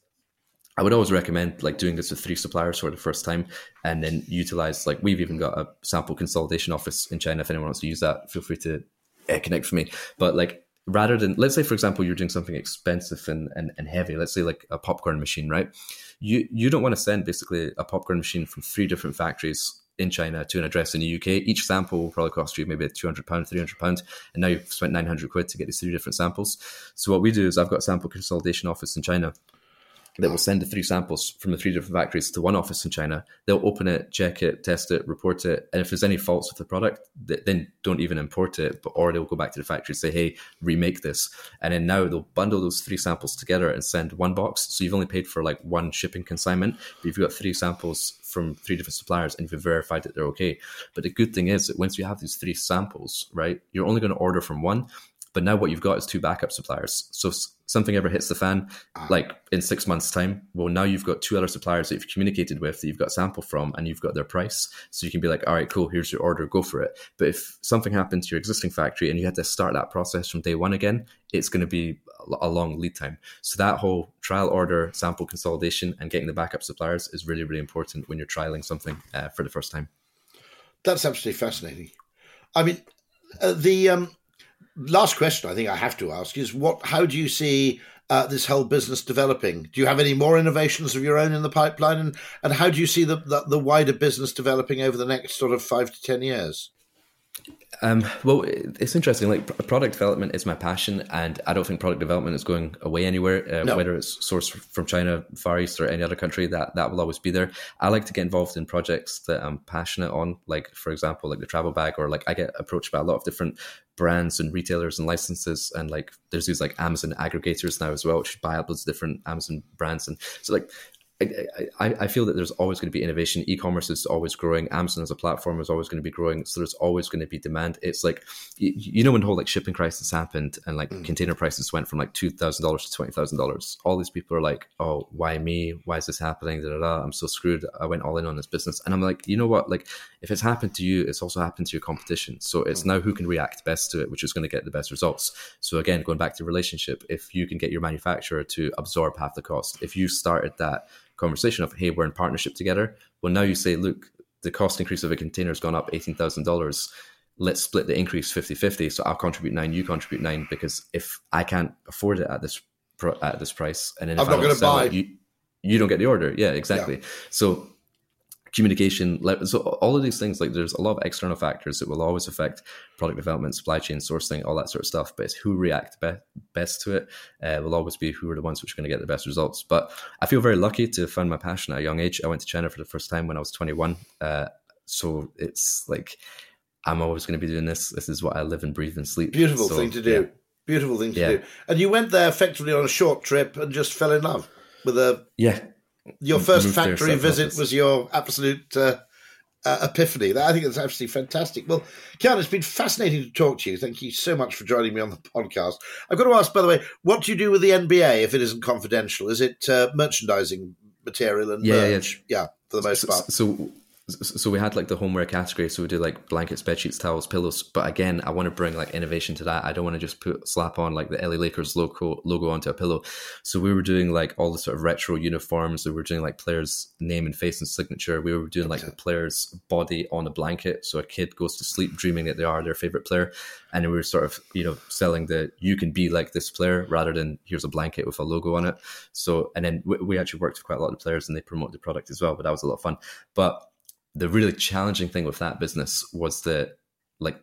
C: I would always recommend like doing this with three suppliers for the first time and then utilize like we've even got a sample consolidation office in China. If anyone wants to use that, feel free to uh, connect for me. But like rather than let's say for example you're doing something expensive and, and, and heavy let's say like a popcorn machine right you you don't want to send basically a popcorn machine from three different factories in China to an address in the UK. Each sample will probably cost you maybe two hundred pound, three hundred pound, and now you've spent nine hundred quid to get these three different samples. So what we do is I've got a sample consolidation office in China that will send the three samples from the three different factories to one office in China. They'll open it, check it, test it, report it, and if there's any faults with the product, then don't even import it. But or they'll go back to the factory and say, "Hey, remake this," and then now they'll bundle those three samples together and send one box. So you've only paid for like one shipping consignment, but you've got three samples from three different suppliers and you've verified that they're okay. But the good thing is that once you have these three samples, right, you're only going to order from one. But now what you've got is two backup suppliers. So something ever hits the fan, ah. like in six months' time, well, now you've got two other suppliers that you've communicated with that you've got sample from and you've got their price. So you can be like, all right, cool, here's your order, go for it. But if something happened to your existing factory and you had to start that process from day one again, it's going to be a long lead time. So that whole trial order, sample consolidation, and getting the backup suppliers is really, really important when you're trialing something uh, for the first time.
B: That's absolutely fascinating. I mean, uh, the um, last question I think I have to ask is what? How do you see uh, this whole business developing? Do you have any more innovations of your own in the pipeline, and and how do you see the, the, the wider business developing over the next sort of five to ten years?
C: Um, well, it's interesting. Like product development is my passion, and I don't think product development is going away anywhere. Uh, no. Whether it's sourced from China, Far East, or any other country, that that will always be there. I like to get involved in projects that I'm passionate on. Like, for example, like the travel bag, or like I get approached by a lot of different brands and retailers and licenses, and like there's these like Amazon aggregators now as well, which buy up those different Amazon brands, and so like I, I, feel that there's always going to be innovation. E-commerce is always growing. Amazon as a platform is always going to be growing. So there's always going to be demand. It's like you, you know when the whole like shipping crisis happened and like mm. container prices went from like two thousand dollars to twenty thousand dollars. All these people are like, "Oh, why me? Why is this happening? Da, da, da. I'm so screwed. I went all in on this business." And I'm like, you know what? Like if it's happened to you, it's also happened to your competition. So it's mm. now who can react best to it, which is going to get the best results. So again, going back to relationship, if you can get your manufacturer to absorb half the cost, if you started that conversation of hey we're in partnership together. Well now you say look the cost increase of a container has gone up $18000 let's split the increase 50-50 so i'll contribute nine you contribute nine because if i can't afford it at this at this price and then
B: i'm not going to buy
C: it, you, you don't get the order. Yeah exactly. Yeah. so communication so all of these things like there's a lot of external factors that will always affect product development supply chain sourcing all that sort of stuff but it's who react be- best to it uh, will always be who are the ones which are going to get the best results. But i feel very lucky to find my passion at a young age. I went to china for the first time when i was 21 uh, so it's like i'm always going to be doing this. This is what i live and breathe and sleep.
B: Beautiful
C: so,
B: thing to do. yeah. beautiful thing to yeah. do. And you went there effectively on a short trip and just fell in love with a
C: yeah
B: your first factory visit was your absolute uh, uh, epiphany. I think it's absolutely fantastic. Well, Kian, it's been fascinating to talk to you. Thank you so much for joining me on the podcast. I've got to ask, by the way, what do you do with the NBA if it isn't confidential? Is it uh, merchandising material and yeah, merch? Yeah, yeah, for the most part.
C: So so we had like the homeware category so we do like blankets bed sheets towels pillows but again i want to bring like innovation to that. I don't want to just put slap on like the la lakers logo logo onto a pillow. So we were doing like all the sort of retro uniforms we were doing like players name and face and signature we were doing like the player's body on a blanket so a kid goes to sleep dreaming that they are their favorite player and we were sort of you know selling the you can be like this player rather than here's a blanket with a logo on it. So and then we, we actually worked with quite a lot of players and they promote the product as well but that was a lot of fun. But the really challenging thing with that business was that like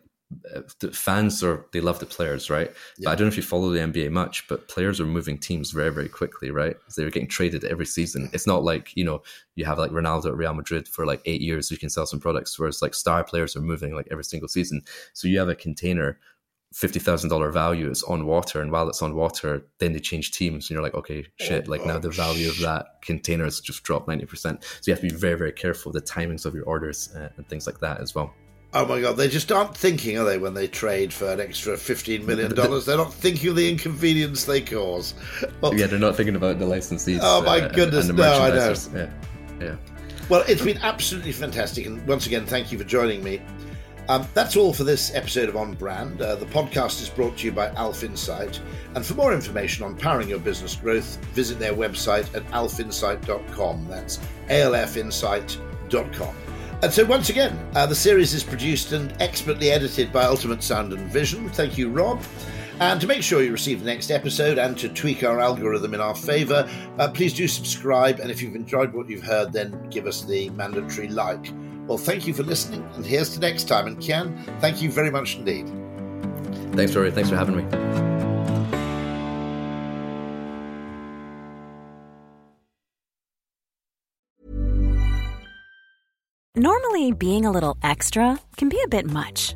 C: uh, the fans are they love the players right? Yeah. i don't know if you follow the nba much but players are moving teams very very quickly right? They're getting traded every season. It's not like you know you have like ronaldo at real madrid for like eight years so you can sell some products whereas like star players are moving like every single season. So you have a container fifty thousand dollar value is on water, and while it's on water, then they change teams, and you're like, okay, shit, like now the value of that container has just dropped ninety percent. So you have to be very, very careful the timings of your orders uh, and things like that as well.
B: Oh my god, they just aren't thinking, are they, when they trade for an extra fifteen million dollars? They're not thinking of the inconvenience they cause.
C: Well, yeah, they're not thinking about the licensees.
B: Oh my uh, goodness, no, I know.
C: Yeah, yeah.
B: Well, it's been absolutely fantastic, and once again, thank you for joining me. Um, that's all for this episode of On Brand. Uh, the podcast is brought to you by Alf Insight. And for more information on powering your business growth, visit their website at alfinsight.com. That's alfinsight.com. And so, once again, uh, the series is produced and expertly edited by Ultimate Sound and Vision. Thank you, Rob. And to make sure you receive the next episode and to tweak our algorithm in our favour, uh, please do subscribe. And if you've enjoyed what you've heard, then give us the mandatory like. Well, thank you for listening, and here's to next time. And Kian, thank you very much indeed.
C: Thanks, Rory. Thanks for having me.
E: Normally, being a little extra can be a bit much,